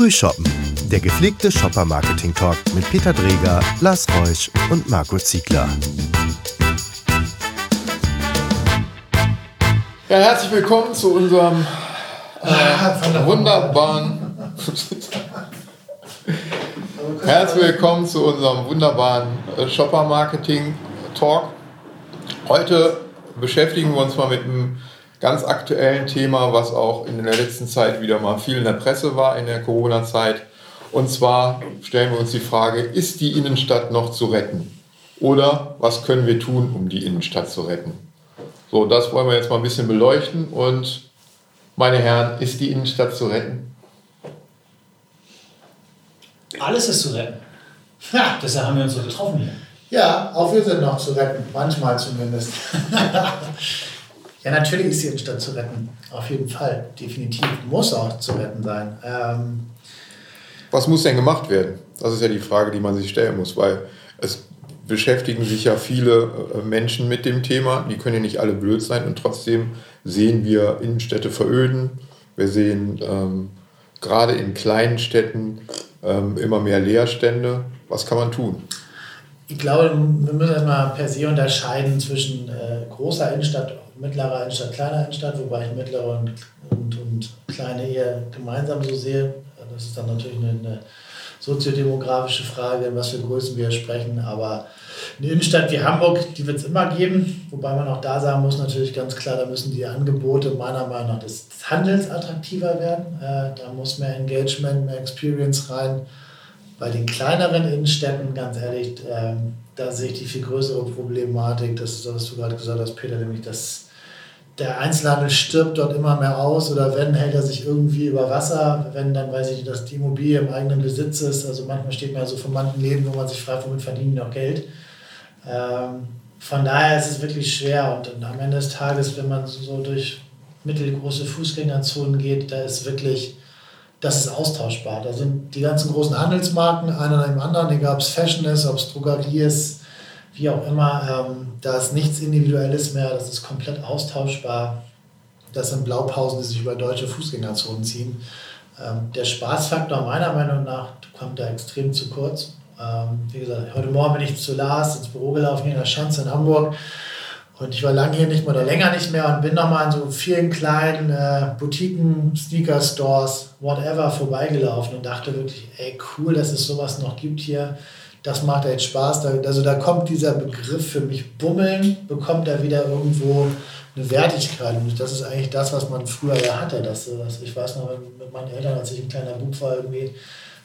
Frühshoppen, der gepflegte Shopper-Marketing-Talk mit Peter Dreger, Lars Reusch und Marco Ziegler. Ja, herzlich willkommen zu unserem äh, wunderbaren. herzlich willkommen zu unserem wunderbaren äh, Shopper-Marketing-Talk. Heute beschäftigen wir uns mal mit einem ganz aktuellen Thema, was auch in der letzten Zeit wieder mal viel in der Presse war in der Corona-Zeit. Und zwar stellen wir uns die Frage, ist die Innenstadt noch zu retten? Oder was können wir tun, um die Innenstadt zu retten? So, das wollen wir jetzt mal ein bisschen beleuchten. Und meine Herren, ist die Innenstadt zu retten? Alles ist zu retten. Ja, deshalb haben wir uns so getroffen hier. Ja, auch wir sind noch zu retten, manchmal zumindest. Ja, natürlich ist die Innenstadt zu retten. Auf jeden Fall. Definitiv. Muss auch zu retten sein. Ähm Was muss denn gemacht werden? Das ist ja die Frage, die man sich stellen muss, weil es beschäftigen sich ja viele äh, Menschen mit dem Thema. Die können ja nicht alle blöd sein und trotzdem sehen wir Innenstädte veröden. Wir sehen ähm, gerade in kleinen Städten ähm, immer mehr Leerstände. Was kann man tun? Ich glaube, wir müssen erstmal per se unterscheiden zwischen äh, großer Innenstadt mittlerer Innenstadt, kleiner Innenstadt, wobei ich mittlere und, und, und kleine eher gemeinsam so sehe. Das ist dann natürlich eine, eine soziodemografische Frage, in was für Größen wir sprechen. Aber eine Innenstadt wie Hamburg, die wird es immer geben. Wobei man auch da sagen muss, natürlich ganz klar, da müssen die Angebote meiner Meinung nach des Handels attraktiver werden. Äh, da muss mehr Engagement, mehr Experience rein. Bei den kleineren Innenstädten, ganz ehrlich, ähm, da sehe ich die viel größere Problematik. Das ist das, was du gerade gesagt hast, Peter, nämlich das der Einzelhandel stirbt dort immer mehr aus oder wenn, hält er sich irgendwie über Wasser. Wenn, dann weiß ich nicht, dass die Immobilie im eigenen Besitz ist. Also manchmal steht man ja so von manchen Läden, wo man sich fragt, womit verdienen die noch Geld. Ähm, von daher ist es wirklich schwer und, und am Ende des Tages, wenn man so durch mittelgroße Fußgängerzonen geht, da ist wirklich, das ist austauschbar. Da sind die ganzen großen Handelsmarken, einer nach dem anderen, egal ob es Fashion ist, ob es Drogerie ist, wie auch immer, ähm, da ist nichts Individuelles mehr, das ist komplett austauschbar. Das sind Blaupausen, die sich über deutsche Fußgängerzonen ziehen. Ähm, der Spaßfaktor meiner Meinung nach kommt da extrem zu kurz. Ähm, wie gesagt, heute Morgen bin ich zu Lars ins Büro gelaufen hier in der Schanze in Hamburg. Und ich war lange hier nicht mehr oder länger nicht mehr und bin nochmal an so vielen kleinen äh, Boutiquen, Sneaker-Stores, whatever vorbeigelaufen und dachte wirklich, ey, cool, dass es sowas noch gibt hier das macht jetzt Spaß. Also da kommt dieser Begriff für mich Bummeln, bekommt er wieder irgendwo eine Wertigkeit. Und das ist eigentlich das, was man früher ja hatte. Das, das, ich weiß noch, mit meinen Eltern, als ich ein kleiner Bub war, irgendwie,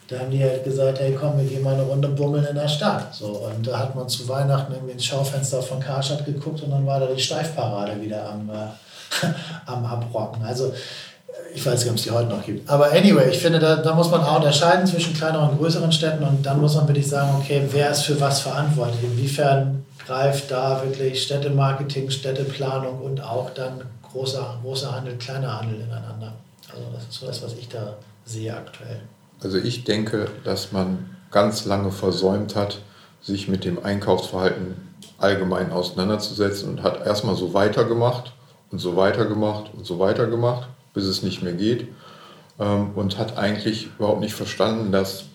da haben die halt gesagt, hey komm, wir gehen mal eine Runde bummeln in der Stadt. So, und da hat man zu Weihnachten irgendwie ins Schaufenster von Karstadt geguckt und dann war da die Steifparade wieder am, äh, am Abrocken. Also ich weiß nicht, ob es die heute noch gibt. Aber anyway, ich finde, da, da muss man auch unterscheiden zwischen kleineren und größeren Städten und dann muss man wirklich sagen, okay, wer ist für was verantwortlich? Inwiefern greift da wirklich Städtemarketing, Städteplanung und auch dann großer, großer Handel, kleiner Handel ineinander? Also das ist so das, was ich da sehe aktuell. Also ich denke, dass man ganz lange versäumt hat, sich mit dem Einkaufsverhalten allgemein auseinanderzusetzen und hat erstmal so weitergemacht und so weitergemacht und so weitergemacht bis es nicht mehr geht ähm, und hat eigentlich überhaupt nicht verstanden, dass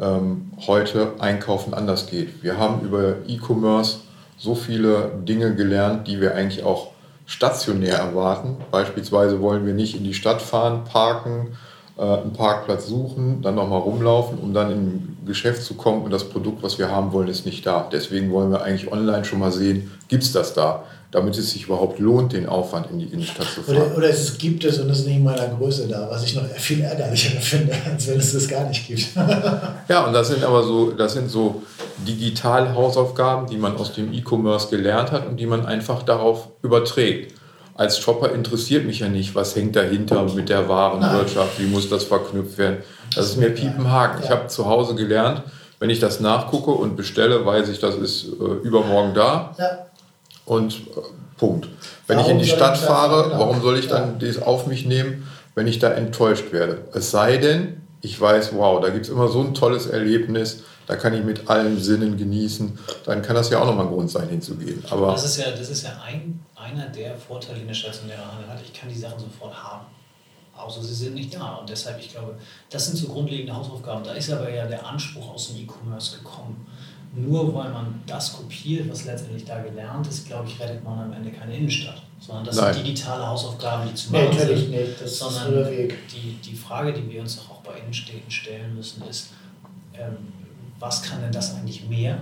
ähm, heute Einkaufen anders geht. Wir haben über E-Commerce so viele Dinge gelernt, die wir eigentlich auch stationär erwarten. Beispielsweise wollen wir nicht in die Stadt fahren, parken, äh, einen Parkplatz suchen, dann nochmal rumlaufen, um dann im Geschäft zu kommen und das Produkt, was wir haben wollen, ist nicht da. Deswegen wollen wir eigentlich online schon mal sehen, gibt es das da? damit es sich überhaupt lohnt, den Aufwand in die Innenstadt zu fahren. Oder, oder es gibt es und es ist nicht in meiner Größe da, was ich noch viel ärgerlicher finde, als wenn es das gar nicht gibt. ja, und das sind aber so, das sind so Digital-Hausaufgaben, die man aus dem E-Commerce gelernt hat und die man einfach darauf überträgt. Als Shopper interessiert mich ja nicht, was hängt dahinter mit der Warenwirtschaft, wie muss das verknüpft werden. Das ist mir Piepenhaken. Ich habe zu Hause gelernt, wenn ich das nachgucke und bestelle, weiß ich, das ist äh, übermorgen da. Ja und äh, Punkt. Wenn warum ich in die Stadt fahre, genau. warum soll ich dann das auf mich nehmen, wenn ich da enttäuscht werde? Es sei denn, ich weiß, wow, da gibt es immer so ein tolles Erlebnis, da kann ich mit allen Sinnen genießen, dann kann das ja auch nochmal ein Grund sein, hinzugehen. Aber das ist ja, das ist ja ein, einer der Vorteile, den der stationäre Handel hat. Ich kann die Sachen sofort haben. außer sie sind nicht da. Und deshalb, ich glaube, das sind so grundlegende Hausaufgaben. Da ist aber ja der Anspruch aus dem E-Commerce gekommen. Nur weil man das kopiert, was letztendlich da gelernt ist, glaube ich, rettet man am Ende keine Innenstadt. Sondern das Nein. sind digitale Hausaufgaben, die zu Nee, machen natürlich sind. nicht. Das ist sondern nur der Weg. Die, die Frage, die wir uns auch bei Innenstädten stellen müssen, ist, ähm, was kann denn das eigentlich mehr,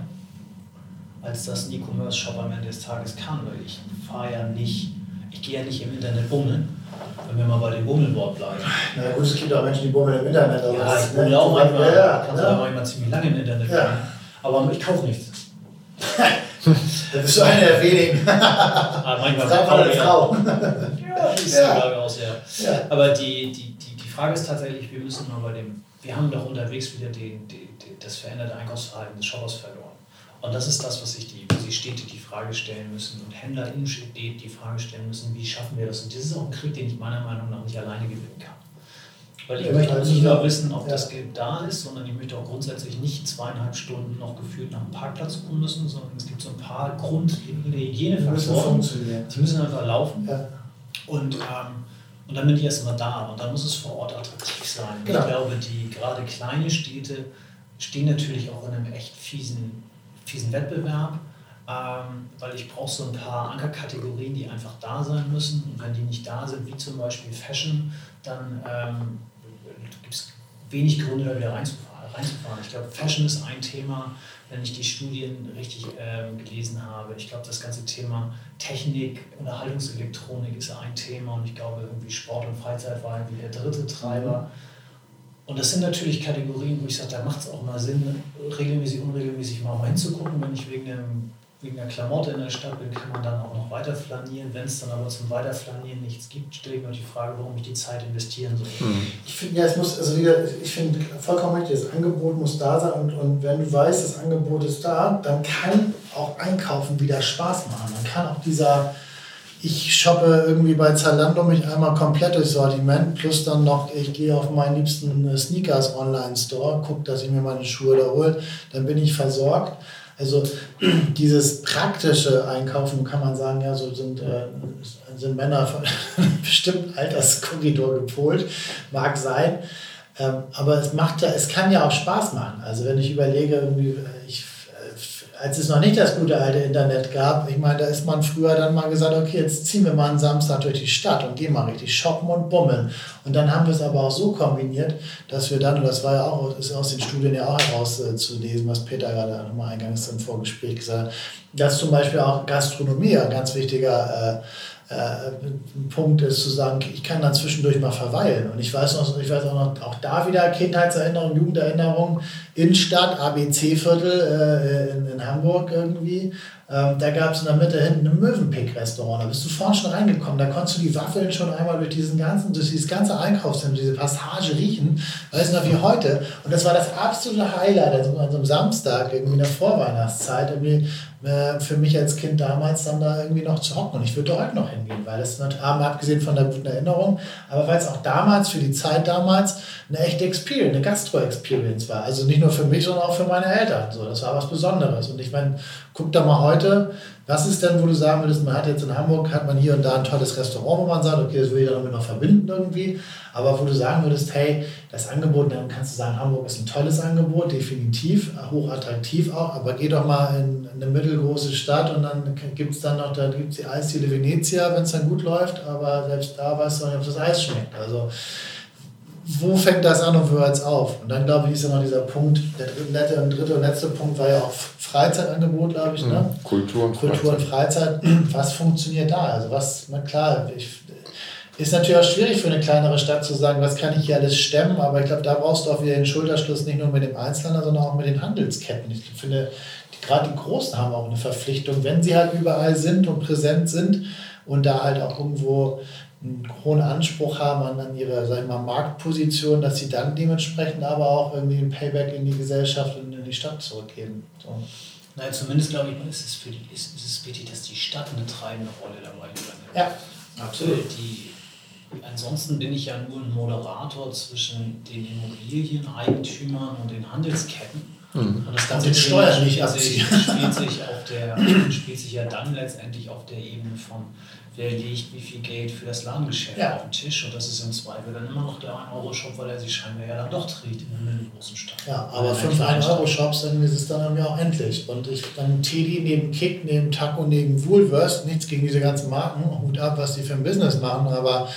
als das ein E-Commerce-Shop am Ende des Tages kann? Weil ich fahre ja nicht, ich gehe ja nicht im Internet bummeln, wenn wir mal bei dem Bummelwort bleiben. Na ja, gut, es gibt auch Menschen, die bummeln im Internet. aber Ja, das ich ist bummel auch manchmal, Ja, ja, kann sogar ja. manchmal ziemlich lange im Internet Ja. bleiben. Aber ich kaufe nichts. Da bist du einer der wenigen. Ah, manchmal Frag mal deine ja. Frau. Ja, die Ja. ja. aus, ja. Ja. Aber die, die, die, die Frage ist tatsächlich, wir müssen mal bei dem, wir haben doch unterwegs wieder den, den, den, das veränderte Einkaufsverhalten des Shoppers verloren. Und das ist das, was sich die, sich Städte die Frage stellen müssen und Händler in Städten die Frage stellen müssen, wie schaffen wir das? Und das ist auch ein Krieg, den ich meiner Meinung nach nicht alleine gewinnen kann. Weil ich Ja, möchte nicht nur wissen, ob Ja. das Geld da ist, sondern ich möchte auch grundsätzlich nicht zweieinhalb Stunden noch gefühlt nach einem Parkplatz suchen müssen, sondern es gibt so ein paar grundlegende Die Hygienefaktoren, die müssen einfach laufen. Ja. Und, ähm, und dann bin ich erstmal da und dann muss es vor Ort attraktiv sein. Genau. Ich glaube, die gerade kleine Städte stehen natürlich auch in einem echt fiesen, fiesen Wettbewerb, ähm, weil ich brauche so ein paar Ankerkategorien, die einfach da sein müssen. Und wenn die nicht da sind, wie zum Beispiel Fashion, dann ähm, gibt es wenig Gründe, da wieder reinzufahren. Reinzufahren. Ich glaube, Fashion ist ein Thema, wenn ich die Studien richtig ähm, gelesen habe. Ich glaube, das ganze Thema Technik, Unterhaltungselektronik ist ein Thema und ich glaube, irgendwie Sport und Freizeit war irgendwie der dritte Treiber. Und das sind natürlich Kategorien, wo ich sage, da macht es auch mal Sinn, regelmäßig, unregelmäßig mal hinzugucken. Wenn ich wegen, einem, wegen einer Klamotte in der Stadt bin, kann man dann auch noch weiter flanieren. Wenn es dann aber zum Weiterflanieren nichts gibt, stelle ich mir die Frage, warum ich die Zeit investieren soll. Ich finde, ja, es muss, also wieder, ich finde vollkommen richtig, das Angebot muss da sein und, und wenn du weißt, das Angebot ist da, dann kann auch Einkaufen wieder Spaß machen. Dann kann auch dieser, ich shoppe irgendwie bei Zalando mich einmal komplett durchs Sortiment, plus dann noch, ich gehe auf meinen liebsten äh, Sneakers Online-Store, gucke, dass ich mir meine Schuhe da hole, dann bin ich versorgt. Also dieses praktische Einkaufen kann man sagen, ja, so sind, äh, sind Männer von einem bestimmten Alterskorridor gepolt, mag sein. Ähm, aber es macht ja, es kann ja auch Spaß machen. Also wenn ich überlege, äh, ich, als es noch nicht das gute alte Internet gab, ich meine, da ist man früher dann mal gesagt, okay, jetzt ziehen wir mal einen Samstag durch die Stadt und gehen mal richtig shoppen und bummeln. Und dann haben wir es aber auch so kombiniert, dass wir dann, und das war ja auch, ist aus den Studien ja auch herauszulesen, was Peter gerade nochmal eingangs im Vorgespräch gesagt hat, dass zum Beispiel auch Gastronomie ein ganz wichtiger äh, äh, Punkt ist, zu sagen, ich kann dann zwischendurch mal verweilen. Und ich weiß noch, ich weiß auch noch, auch da wieder Kindheitserinnerung, Jugenderinnerung, Innenstadt, ABC-Viertel äh, in, in Hamburg irgendwie. Ähm, da gab es in der Mitte hinten ein Möwenpick-Restaurant. Da bist du vorne schon reingekommen. Da konntest du die Waffeln schon einmal durch diesen ganzen, durch dieses ganze Einkaufszentrum, diese Passage riechen. Weißt du noch wie heute? Und das war das absolute Highlight also an so einem Samstag, irgendwie in der Vorweihnachtszeit, irgendwie äh, für mich als Kind damals dann da irgendwie noch zu hocken. Und ich würde heute noch hingehen, weil das natürlich, abgesehen von der guten Erinnerung, aber weil es auch damals, für die Zeit damals, eine echte Experience, eine Gastro-Experience war. Also nicht nur für mich, sondern auch für meine Eltern. So, das war was Besonderes. Und ich meine, guck da mal heute, was ist denn, wo du sagen würdest, man hat jetzt in Hamburg, hat man hier und da ein tolles Restaurant, wo man sagt, okay, das will ich damit noch verbinden irgendwie. Aber wo du sagen würdest, hey, das Angebot, dann kannst du sagen, Hamburg ist ein tolles Angebot, definitiv, hochattraktiv auch, aber geh doch mal in eine mittelgroße Stadt und dann gibt es dann noch, da gibt es die Eisdiele Venezia, wenn es dann gut läuft, aber selbst da weißt du noch nicht, ob das Eis schmeckt. Also wo fängt das an und wo hört es auf? Und dann, glaube ich, ist ja noch dieser Punkt, der dritte und dritte und letzte Punkt war ja auch Freizeitangebot, glaube ich. Ne? Kultur und Kultur und Freizeit. Was funktioniert da? Also was, na klar, ich, ist natürlich auch schwierig für eine kleinere Stadt zu sagen, was kann ich hier alles stemmen, aber ich glaube, da brauchst du auch wieder den Schulterschluss nicht nur mit dem Einzelhandel, sondern auch mit den Handelsketten. Ich finde, gerade die Großen haben auch eine Verpflichtung, wenn sie halt überall sind und präsent sind und da halt auch irgendwo einen hohen Anspruch haben an, ihre sag ich mal, Marktposition, dass sie dann dementsprechend aber auch irgendwie ein Payback in die Gesellschaft und in die Stadt zurückgeben. So. Naja, zumindest glaube ich, ist es, für die, ist, ist es wichtig, dass die Stadt eine treibende Rolle dabei übernimmt. Ja, Absolut. Die, ansonsten bin ich ja nur ein Moderator zwischen den Immobilieneigentümern und den Handelsketten. Mhm. Und das Ganze Steuern nicht abziehen. Spielt sich, auf der, spielt sich ja dann letztendlich auf der Ebene von wer legt wie viel Geld für das Ladengeschäft ja. auf den Tisch. Und das ist im Zweifel dann immer noch der 1-Euro-Shop, weil er sich scheinbar ja dann doch dreht in der mittelgroßen Stadt. Ja, aber fünf 1-Euro-Shops, dann ist es dann irgendwie auch endlich. Und ich dann Teddy neben Kick, neben Taco, neben Woolworth, nichts gegen diese ganzen Marken, Hut ab, was die für ein Business machen, aber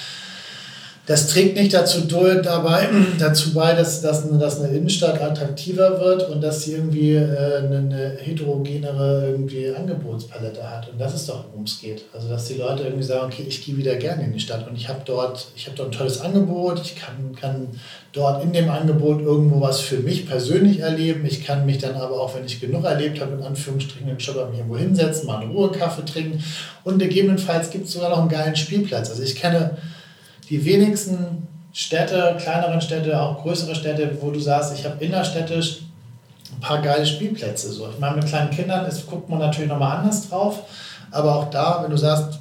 das trägt nicht dazu, dabei, dazu bei, dass, dass, dass eine Innenstadt attraktiver wird und dass sie irgendwie äh, eine, heterogenere irgendwie Angebotspalette hat. Und das ist doch, worum es geht. Also, dass die Leute irgendwie sagen, okay, ich gehe wieder gerne in die Stadt und ich habe dort, hab dort ein tolles Angebot, ich kann, kann dort in dem Angebot irgendwo was für mich persönlich erleben. Ich kann mich dann aber auch, wenn ich genug erlebt habe, in Anführungsstrichen im Shopper mich irgendwo hinsetzen, mal einen Ruhekaffee trinken und gegebenenfalls gibt es sogar noch einen geilen Spielplatz. Also ich kenne die wenigsten Städte, kleineren Städte, auch größere Städte, wo du sagst, ich habe innerstädtisch ein paar geile Spielplätze. So. Ich meine, mit kleinen Kindern ist, guckt man natürlich nochmal anders drauf, aber auch da, wenn du sagst,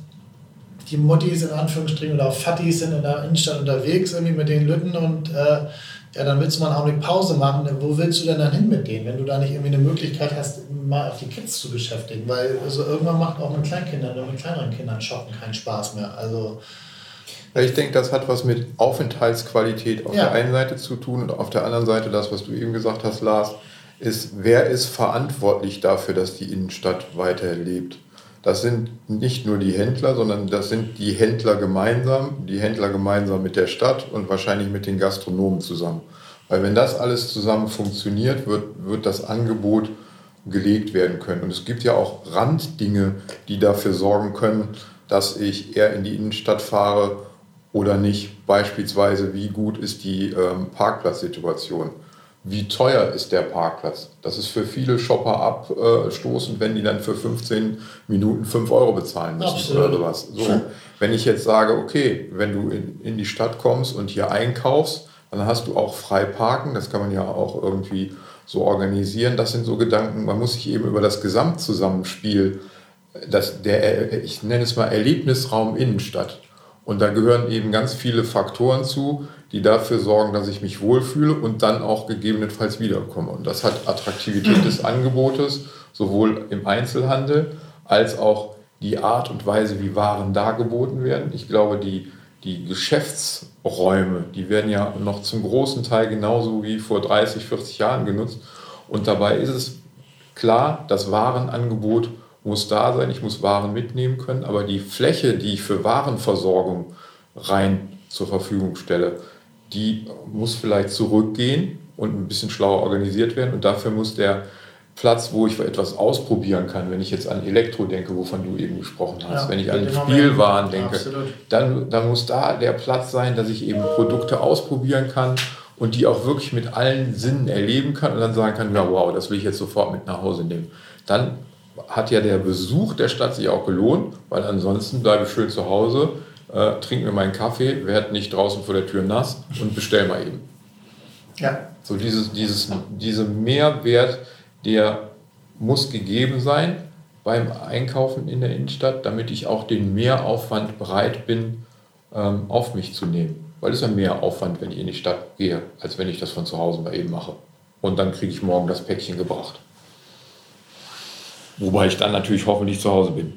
die Muttis in Anführungsstrichen oder auch Fattis sind in der Innenstadt unterwegs irgendwie mit den Lütten und äh, ja, dann willst du mal einen Augenblick Pause machen. Wo willst du denn dann hin mit denen, wenn du da nicht irgendwie eine Möglichkeit hast, mal auf die Kids zu beschäftigen? Weil also irgendwann macht auch mit Kleinkindern oder mit kleineren Kindern Shoppen keinen Spaß mehr. Also ich denke, das hat was mit Aufenthaltsqualität auf ja. der einen Seite zu tun und auf der anderen Seite das, was du eben gesagt hast, Lars, ist, wer ist verantwortlich dafür, dass die Innenstadt weiterlebt? Das sind nicht nur die Händler, sondern das sind die Händler gemeinsam, die Händler gemeinsam mit der Stadt und wahrscheinlich mit den Gastronomen zusammen. Weil wenn das alles zusammen funktioniert, wird, wird das Angebot gelegt werden können. Und es gibt ja auch Randdinge, die dafür sorgen können, dass ich eher in die Innenstadt fahre oder nicht. Beispielsweise, wie gut ist die ähm, Parkplatzsituation? Wie teuer ist der Parkplatz? Das ist für viele Shopper abstoßend, wenn die dann für 15 Minuten 5 Euro bezahlen müssen Absolut. oder sowas. So, wenn ich jetzt sage, okay, wenn du in, in die Stadt kommst und hier einkaufst, dann hast du auch frei parken. Das kann man ja auch irgendwie so organisieren. Das sind so Gedanken, man muss sich eben über das Gesamtzusammenspiel, das, der, ich nenne es mal Erlebnisraum Innenstadt, und da gehören eben ganz viele Faktoren zu, die dafür sorgen, dass ich mich wohlfühle und dann auch gegebenenfalls wiederkomme. Und das hat Attraktivität des Angebotes, sowohl im Einzelhandel als auch die Art und Weise, wie Waren dargeboten werden. Ich glaube, die, die Geschäftsräume, die werden ja noch zum großen Teil genauso wie vor 30, 40 Jahren genutzt. Und dabei ist es klar, das Warenangebot muss da sein, ich muss Waren mitnehmen können, aber die Fläche, die ich für Warenversorgung rein zur Verfügung stelle, die muss vielleicht zurückgehen und ein bisschen schlauer organisiert werden und dafür muss der Platz, wo ich etwas ausprobieren kann, wenn ich jetzt an Elektro denke, wovon du eben gesprochen hast, ja, wenn ich an Spielwaren denke, dann, dann muss da der Platz sein, dass ich eben Produkte ausprobieren kann und die auch wirklich mit allen Sinnen erleben kann und dann sagen kann, ja wow, das will ich jetzt sofort mit nach Hause nehmen. Dann hat ja der Besuch der Stadt sich auch gelohnt, weil ansonsten bleibe ich schön zu Hause, äh, trinke mir meinen Kaffee, werde nicht draußen vor der Tür nass und bestell mal eben. Ja. So dieses, dieses, diese Mehrwert, der muss gegeben sein beim Einkaufen in der Innenstadt, damit ich auch den Mehraufwand bereit bin, ähm, auf mich zu nehmen. Weil es ist ja mehr Aufwand, wenn ich in die Stadt gehe, als wenn ich das von zu Hause mal eben mache. Und dann kriege ich morgen das Päckchen gebracht. Wobei ich dann natürlich hoffentlich zu Hause bin.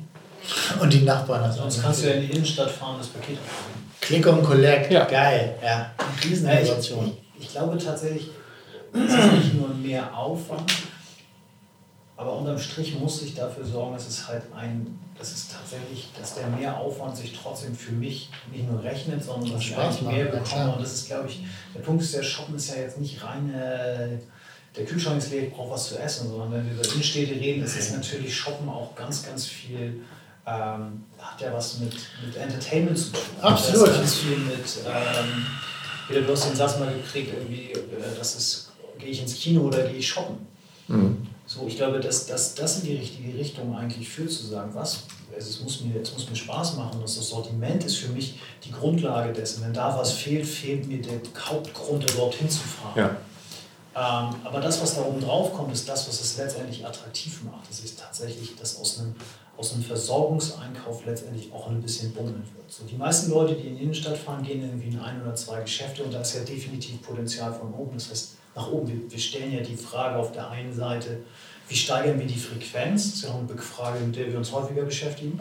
Und die Nachbarn. Also Sonst kannst du ja in die Innenstadt fahren, das Paket abholen. Click und Collect, ja. geil. Ja, Rieseninnovation. Ja, ich, ich, glaube tatsächlich, es ist nicht nur mehr Aufwand, aber unterm Strich muss ich dafür sorgen, dass es halt ein, dass es tatsächlich, dass der Mehraufwand sich trotzdem für mich nicht nur rechnet, sondern dass ich eigentlich mehr bekomme. Und das ist, glaube ich, der Punkt ist, der Shoppen ist ja jetzt nicht reine der Kühlschrank ist leer, ich brauche was zu essen, sondern wenn wir über Innenstädte reden, ist es natürlich Shoppen auch ganz, ganz viel, ähm, hat ja was mit, mit Entertainment zu tun. Absolut. Das ganz viel mit, ähm, wieder du hast den Satz mal gekriegt, irgendwie, äh, das ist, gehe ich ins Kino oder gehe ich shoppen? Mhm. So, ich glaube, dass das, das in die richtige Richtung eigentlich führt, zu sagen, was, es muss, mir, es muss mir Spaß machen, dass das Sortiment ist für mich die Grundlage dessen. Wenn da was fehlt, fehlt mir der Hauptgrund, dorthin zu fahren. Ja. Ähm, aber das, was da oben drauf kommt, ist das, was es letztendlich attraktiv macht. Das ist tatsächlich, dass aus einem, aus einem Versorgungseinkauf letztendlich auch ein bisschen bummeln wird. So, die meisten Leute, die in die Innenstadt fahren, gehen irgendwie in ein oder zwei Geschäfte und da ist ja definitiv Potenzial von oben. Das heißt, nach oben. Wir, wir stellen ja die Frage auf der einen Seite, wie steigern wir die Frequenz? Das ist ja auch eine Frage, mit der wir uns häufiger beschäftigen.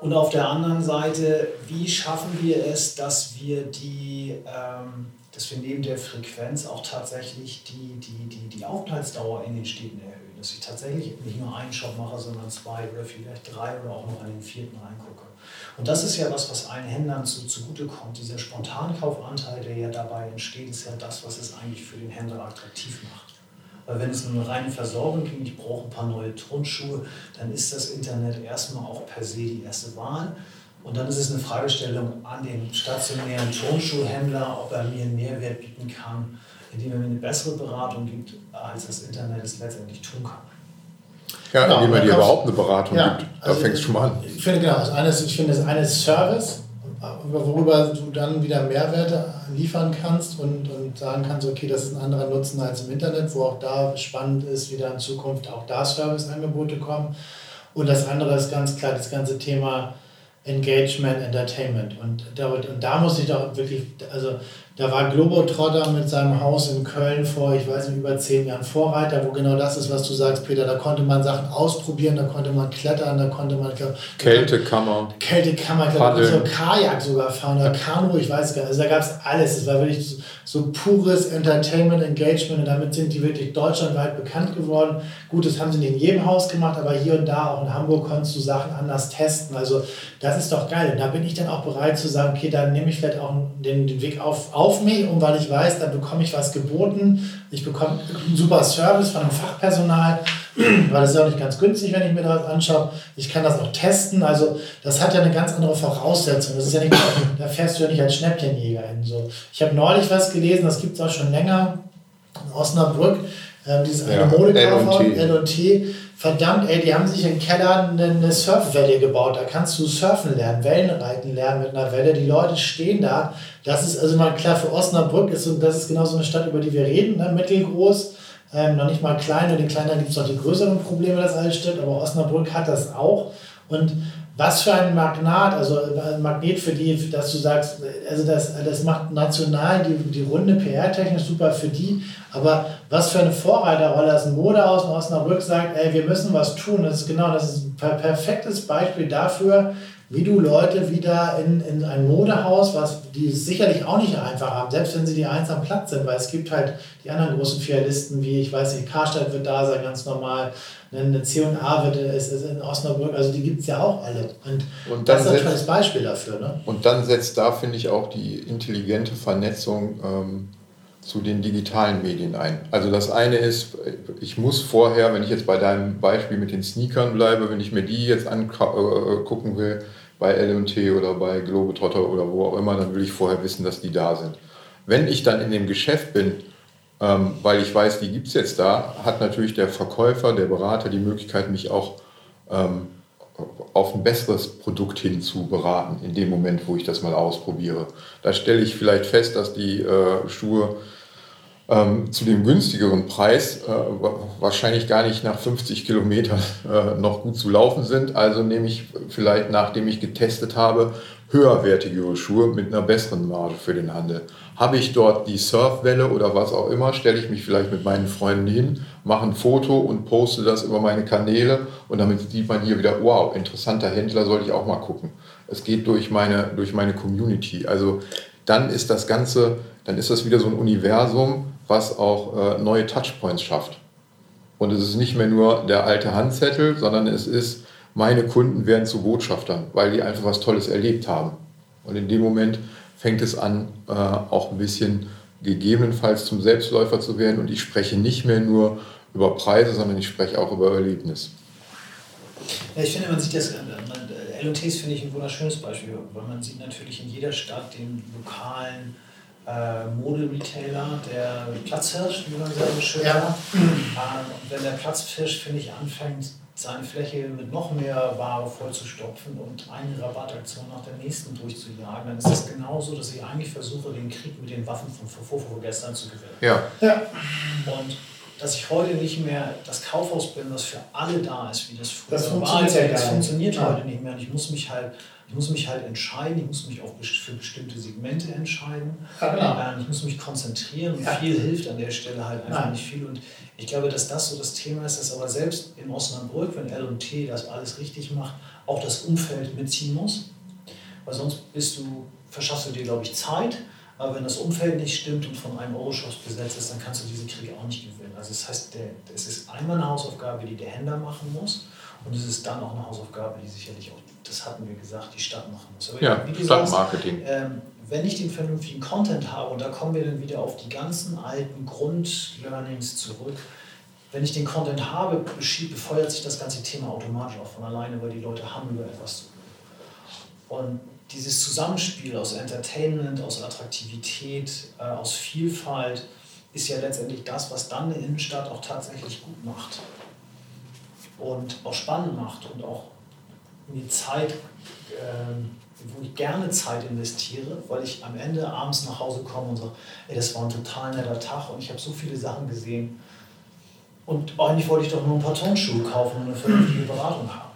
Und auf der anderen Seite, wie schaffen wir es, dass wir die, ähm, dass wir neben der Frequenz auch tatsächlich die, die, die, die Aufenthaltsdauer in den Städten erhöhen? Dass ich tatsächlich nicht nur einen Shop mache, sondern zwei oder vielleicht drei oder auch noch den vierten reingucke. Und das ist ja was, was allen Händlern zu, zugutekommt. Dieser Spontankaufanteil, der ja dabei entsteht, ist ja das, was es eigentlich für den Händler attraktiv macht. Weil wenn es um eine reine Versorgung ging, ich brauche ein paar neue Turnschuhe, dann ist das Internet erstmal auch per se die erste Wahl. Und dann ist es eine Fragestellung an den stationären Turnschuhhändler, ob er mir einen Mehrwert bieten kann, indem er mir eine bessere Beratung gibt, als das Internet es letztendlich tun kann. Ja, genau, indem er dir überhaupt eine Beratung ja, gibt. Da also fängst du schon mal an. Ich finde, genau, das eine ist, ich finde, das eine ist Service, worüber du dann wieder Mehrwerte liefern kannst und, und sagen kannst, okay, das ist ein anderer Nutzen als im Internet, wo auch da spannend ist, wieder in Zukunft auch da Serviceangebote kommen. Und das andere ist ganz klar das ganze Thema Engagement, Entertainment. Und da, und da muss ich doch wirklich, also da war Globotrotter mit seinem Haus in Köln vor, ich weiß nicht, über zehn Jahren Vorreiter, wo genau das ist, was du sagst, Peter. Da konnte man Sachen ausprobieren, da konnte man klettern, da konnte man. Glaub, Kältekammer. Kältekammer, ich glaube, so Kajak sogar fahren oder Kanu, ich weiß gar nicht. Also da gab es alles. Es war wirklich so, pures Entertainment, Engagement und damit sind die wirklich deutschlandweit bekannt geworden. Gut, das haben sie nicht in jedem Haus gemacht, aber hier und da, auch in Hamburg, konntest du Sachen anders testen. Also das ist doch geil. Und da bin ich dann auch bereit zu sagen, okay, dann nehme ich vielleicht auch den, den Weg auf, auf mich und weil ich weiß, da bekomme ich was geboten. Ich bekomme einen super Service von einem Fachpersonal, weil das ist ja auch nicht ganz günstig, wenn ich mir das anschaue. Ich kann das auch testen. Also das hat ja eine ganz andere Voraussetzung. Das ist ja nicht, da fährst du ja nicht als Schnäppchenjäger hin. So. Ich habe neulich was gelesen, das gibt es auch schon länger in Osnabrück, äh, dieses ja, eine Modekaufhaus, L&T verdammt, ey, die haben sich im Keller eine Surfwelle gebaut. Da kannst du surfen lernen, Wellenreiten lernen mit einer Welle. Die Leute stehen da. Das ist also mal klar für Osnabrück, ist, und das ist genau so eine Stadt, über die wir reden, ne? mittelgroß. Ähm, noch nicht mal klein, und in Kleinern gibt es noch die größeren Probleme, das alles stimmt, aber Osnabrück hat das auch. Und was für ein Magnat, also ein Magnet für die, dass du sagst, also das, das macht national die, die runde PR-Technik super für die, aber was für eine Vorreiterrolle das ein Modehaus in Osnabrück sagt, ey, wir müssen was tun. Das ist genau, das ist ein perfektes Beispiel dafür, wie du Leute wieder in, in ein Modehaus, was die sicherlich auch nicht einfach haben, selbst wenn sie die eins am Platz sind, weil es gibt halt die anderen großen Filialisten, wie ich weiß nicht, Karstadt wird da sein, ganz normal, eine C&A wird ist in Osnabrück, also die gibt es ja auch alle. Und, und das ist ein Beispiel dafür. Ne? Und dann setzt da, finde ich, auch die intelligente Vernetzung ähm, zu den digitalen Medien ein. Also das eine ist, ich muss vorher, wenn ich jetzt bei deinem Beispiel mit den Sneakern bleibe, wenn ich mir die jetzt angucken äh, will, bei LMT oder bei Globetrotter oder wo auch immer, dann will ich vorher wissen, dass die da sind. Wenn ich dann in dem Geschäft bin, ähm, weil ich weiß, die gibt es jetzt da, hat natürlich der Verkäufer, der Berater die Möglichkeit, mich auch ähm, auf ein besseres Produkt hin zu beraten, in dem Moment, wo ich das mal ausprobiere. Da stelle ich vielleicht fest, dass die äh, Schuhe ähm, zu dem günstigeren Preis äh, wahrscheinlich gar nicht nach 50 Kilometern äh, noch gut zu laufen sind. Also nehme ich vielleicht, nachdem ich getestet habe, höherwertigere Schuhe mit einer besseren Marge für den Handel. Habe ich dort die Surfwelle oder was auch immer, stelle ich mich vielleicht mit meinen Freunden hin, mache ein Foto und poste das über meine Kanäle und damit sieht man hier wieder, wow, interessanter Händler, sollte ich auch mal gucken. Es geht durch meine, durch meine Community. Also dann ist das Ganze, dann ist das wieder so ein Universum, was auch äh, neue Touchpoints schafft. Und es ist nicht mehr nur der alte Handzettel, sondern es ist, meine Kunden werden zu Botschaftern, weil die einfach was Tolles erlebt haben. Und in dem Moment fängt es an, äh, auch ein bisschen gegebenenfalls zum Selbstläufer zu werden. Und ich spreche nicht mehr nur über Preise, sondern ich spreche auch über Erlebnis. Ja, ich finde, man sieht das, äh, LOTs finde ich ein wunderschönes Beispiel, weil man sieht natürlich in jeder Stadt den lokalen äh, Moderetailer, der Platzhirsch, wie man sagen schön ja. sagt. Ähm, und wenn der Platzhirsch, finde ich, anfängt, seine Fläche mit noch mehr Ware vollzustopfen und eine Rabattaktion nach der nächsten durchzujagen, dann ist es genauso, dass ich eigentlich versuche, den Krieg mit den Waffen von vor, vor, vor gestern zu gewinnen. Ja. ja. Und dass ich heute nicht mehr das Kaufhaus bin, das für alle da ist, wie das früher das war. Funktioniert ja das funktioniert nicht. heute nicht mehr. Und ich muss mich halt, ich muss mich halt entscheiden, ich muss mich auch für bestimmte Segmente entscheiden. Ja, genau. Ich muss mich konzentrieren und Ja. viel hilft an der Stelle halt einfach Nein. nicht viel. Und ich glaube, dass das so das Thema ist, dass aber selbst in Osnabrück, wenn L&T das alles richtig macht, auch das Umfeld mitziehen muss. Weil sonst bist du, verschaffst du dir, glaube ich, Zeit. Aber wenn das Umfeld nicht stimmt und von einem Euro-Shops besetzt ist, dann kannst du diese Kriege auch nicht gewinnen. Also das heißt, es ist einmal eine Hausaufgabe, die der Händler machen muss. Und es ist dann auch eine Hausaufgabe, die sicherlich auch, das hatten wir gesagt, die Stadt machen muss. Aber Ja, wie gesagt, Stadtmarketing. ähm, wenn ich den vernünftigen Content habe, und da kommen wir dann wieder auf die ganzen alten Grundlearnings zurück, wenn ich den Content habe, befeuert sich das ganze Thema automatisch auch von alleine, weil die Leute haben über etwas zu reden. Und dieses Zusammenspiel aus Entertainment, aus Attraktivität, äh, aus Vielfalt ist ja letztendlich das, was dann eine Innenstadt auch tatsächlich gut macht und auch spannend macht und auch mir Zeit, ähm, wo ich gerne Zeit investiere, weil ich am Ende abends nach Hause komme und sage, ey, das war ein total netter Tag und ich habe so viele Sachen gesehen. Und eigentlich wollte ich doch nur ein paar Turnschuhe kaufen und eine vernünftige Beratung haben.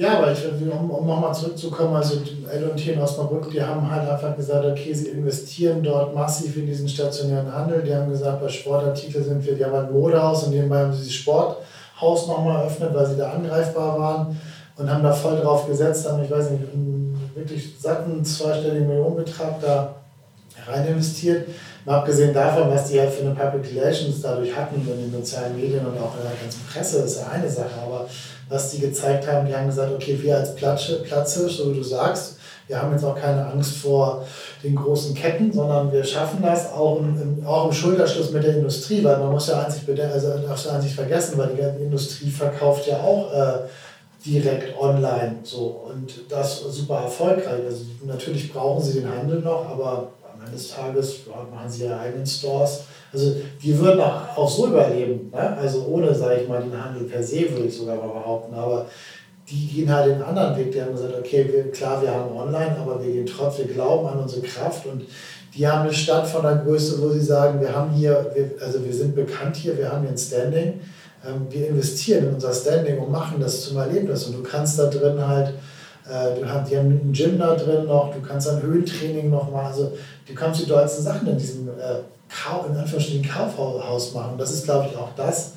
Ja, aber ich, um, um nochmal zurückzukommen, also L&T in Osnabrück, die haben halt einfach gesagt, okay, sie investieren dort massiv in diesen stationären Handel. Die haben gesagt, bei Sportartikeln sind wir, die haben ein Modehaus und nebenbei haben sie das Sporthaus nochmal eröffnet, weil sie da angreifbar waren und haben da voll drauf gesetzt, haben, ich weiß nicht, einen wirklich satten zweistelligen Millionenbetrag da rein investiert. Mal abgesehen davon, was die halt für eine Public Relations dadurch hatten in den sozialen Medien und auch in der ganzen Presse, ist ja eine Sache, aber was die gezeigt haben, die haben gesagt, okay, wir als Platze, Platze, so wie du sagst, wir haben jetzt auch keine Angst vor den großen Ketten, sondern wir schaffen das auch im, auch im Schulterschluss mit der Industrie, weil man muss ja bede- also darfst du sich vergessen, weil die ganze Industrie verkauft ja auch äh, direkt online so und das super erfolgreich. Also natürlich brauchen sie den Handel noch, aber des Tages machen sie ihre eigenen Stores. Also die würden auch, so überleben, ne? also ohne, sage ich mal, den Handel per se, würde ich sogar mal behaupten, aber die gehen halt den anderen Weg, die haben gesagt, okay, wir, klar, wir haben online, aber wir gehen trotzdem, wir glauben an unsere Kraft. Und die haben eine Stadt von der Größe, wo sie sagen, wir haben hier, wir, also wir sind bekannt hier, wir haben hier ein Standing, ähm, wir investieren in unser Standing und machen das zum Erlebnis. Und du kannst da drin halt, du hast, die haben ein Gym da drin noch, du kannst ein Höhentraining noch machen, also du kannst die dollsten Sachen in diesem äh, in Anführungsstrichen Kaufhaus machen. Das ist, glaube ich, auch das,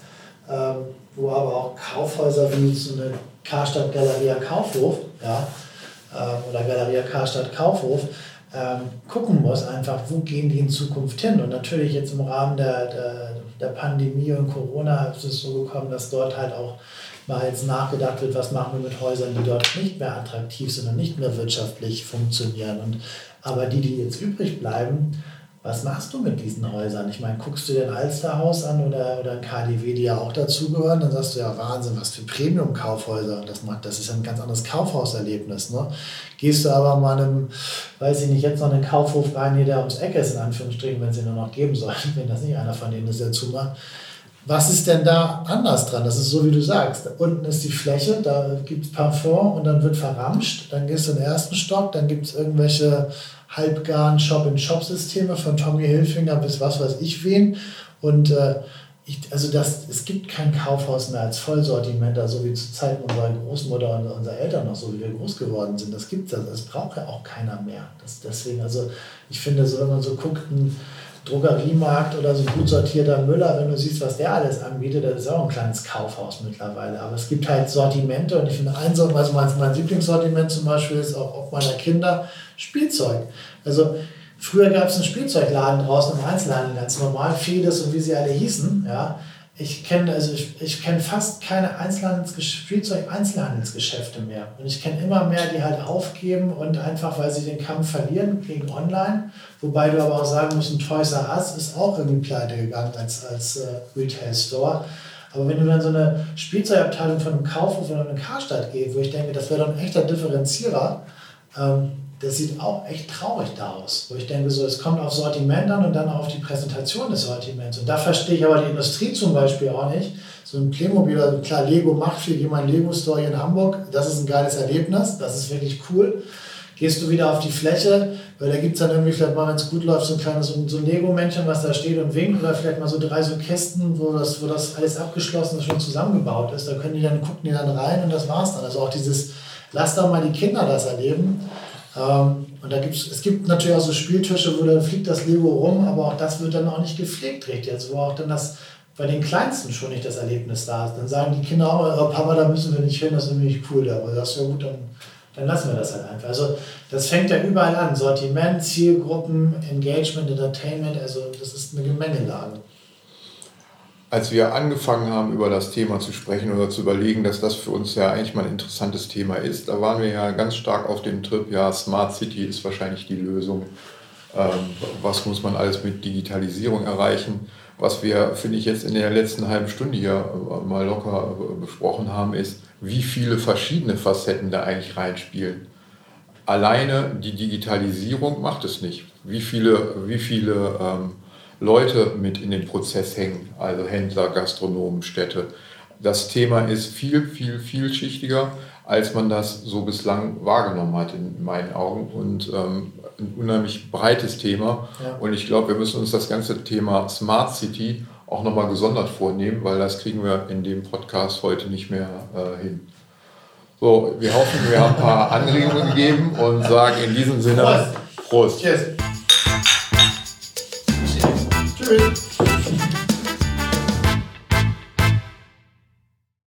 ähm, wo aber auch Kaufhäuser wie so eine Karstadt Galeria Kaufhof ja, ähm, oder Galeria Karstadt Kaufhof ähm, gucken muss, einfach, wo gehen die in Zukunft hin. Und natürlich jetzt im Rahmen der, der, der Pandemie und Corona ist es so gekommen, dass dort halt auch mal jetzt nachgedacht wird, was machen wir mit Häusern, die dort nicht mehr attraktiv sind und nicht mehr wirtschaftlich funktionieren. Und, aber die, die jetzt übrig bleiben, was machst du mit diesen Häusern? Ich meine, guckst du dir ein Alsterhaus an oder, oder ein KDW, die ja auch dazugehören, dann sagst du ja, Wahnsinn, was für Premium-Kaufhäuser. Das, macht, das ist ein ganz anderes Kaufhauserlebnis. Ne? Gehst du aber mal einem, weiß ich nicht, jetzt noch einen Kaufhof rein, der ums Eck ist, in Anführungsstrichen, wenn es ihn nur noch geben soll, wenn das nicht einer von denen ist, der zumacht. Was ist denn da anders dran? Das ist so, wie du sagst. Unten ist die Fläche, da gibt es Parfum und dann wird verramscht. Dann gehst du in den ersten Stock, dann gibt es irgendwelche halbgaren Shop-in-Shop-Systeme von Tommy Hilfinger bis was weiß ich wen. Und äh, ich, also das, es gibt kein Kaufhaus mehr als Vollsortiment, so wie zu Zeiten unserer Großmutter und unserer Eltern noch, so wie wir groß geworden sind. Das gibt es, das braucht ja auch keiner mehr. Das, deswegen, also ich finde, so, wenn man so guckt, ein Drogeriemarkt oder so gut sortierter Müller, wenn du siehst, was der alles anbietet, das ist auch ein kleines Kaufhaus mittlerweile. Aber es gibt halt Sortimente und ich finde, ein Sortiment, also mein, mein Lieblingssortiment zum Beispiel ist auch, auch meiner Kinder Spielzeug. Also früher gab es einen Spielzeugladen draußen im Einzelhandel, ganz normal, Fedes und wie sie alle hießen. Ja. Ich kenne also ich, ich kenn fast keine Einzelhandels Spielzeug-Einzelhandelsgeschäfte mehr. Und ich kenne immer mehr, die halt aufgeben und einfach, weil sie den Kampf verlieren gegen Online. Wobei du aber auch sagen musst, ein Toys R Us ist auch irgendwie pleite gegangen als, als äh, Retail-Store. Aber wenn du dann so eine Spielzeugabteilung von einem Kaufhof oder einem Karstadt geht, wo ich denke, das wäre doch ein echter Differenzierer, ähm, das sieht auch echt traurig da aus. Wo ich denke, so, es kommt auf Sortiment an und dann auf die Präsentation des Sortiments. Und da verstehe ich aber die Industrie zum Beispiel auch nicht. So ein Playmobil, also klar, Lego macht viel, geh mal in Lego Store hier in Hamburg, das ist ein geiles Erlebnis, das ist wirklich cool. Geh gehst du wieder auf die Fläche, weil da gibt es dann irgendwie vielleicht mal, wenn es gut läuft, so ein kleines so ein Lego-Männchen, was da steht und winkt, oder vielleicht mal so drei so Kästen, wo das, wo das alles abgeschlossen ist, schon zusammengebaut ist. Da können die dann, gucken die dann rein und das war's dann. Also auch dieses, lass doch mal die Kinder das erleben. Ähm, und da gibt's, es gibt natürlich auch so Spieltische, wo dann fliegt das Lego rum, aber auch das wird dann auch nicht gepflegt richtig. Also wo auch dann das bei den Kleinsten schon nicht das Erlebnis da ist. Dann sagen die Kinder auch, oh, Papa, da müssen wir nicht hin, das ist nämlich cool. Aber das ist ja gut, dann, dann lassen wir das halt einfach. Also das fängt ja überall an. Sortiment, Zielgruppen, Engagement, Entertainment, also das ist eine Gemengelage. Als wir angefangen haben, über das Thema zu sprechen oder zu überlegen, dass das für uns ja eigentlich mal ein interessantes Thema ist, da waren wir ja ganz stark auf dem Trip, ja, Smart City ist wahrscheinlich die Lösung. Ähm, was muss man alles mit Digitalisierung erreichen? Was wir, finde ich, jetzt in der letzten halben Stunde hier äh, mal locker äh, besprochen haben, ist, wie viele verschiedene Facetten da eigentlich reinspielen. Alleine die Digitalisierung macht es nicht. Wie viele, wie viele ähm, Leute mit in den Prozess hängen, also Händler, Gastronomen, Städte. Das Thema ist viel, viel, vielschichtiger, als man das so bislang wahrgenommen hat in meinen Augen und ähm, ein unheimlich breites Thema. Ja. Und ich glaube, wir müssen uns das ganze Thema Smart City auch nochmal gesondert vornehmen, weil das kriegen wir in dem Podcast heute nicht mehr äh, hin. So, wir hoffen, wir haben ein paar Anregungen gegeben und sagen in diesem Sinne Prost. Prost. Cheers. different.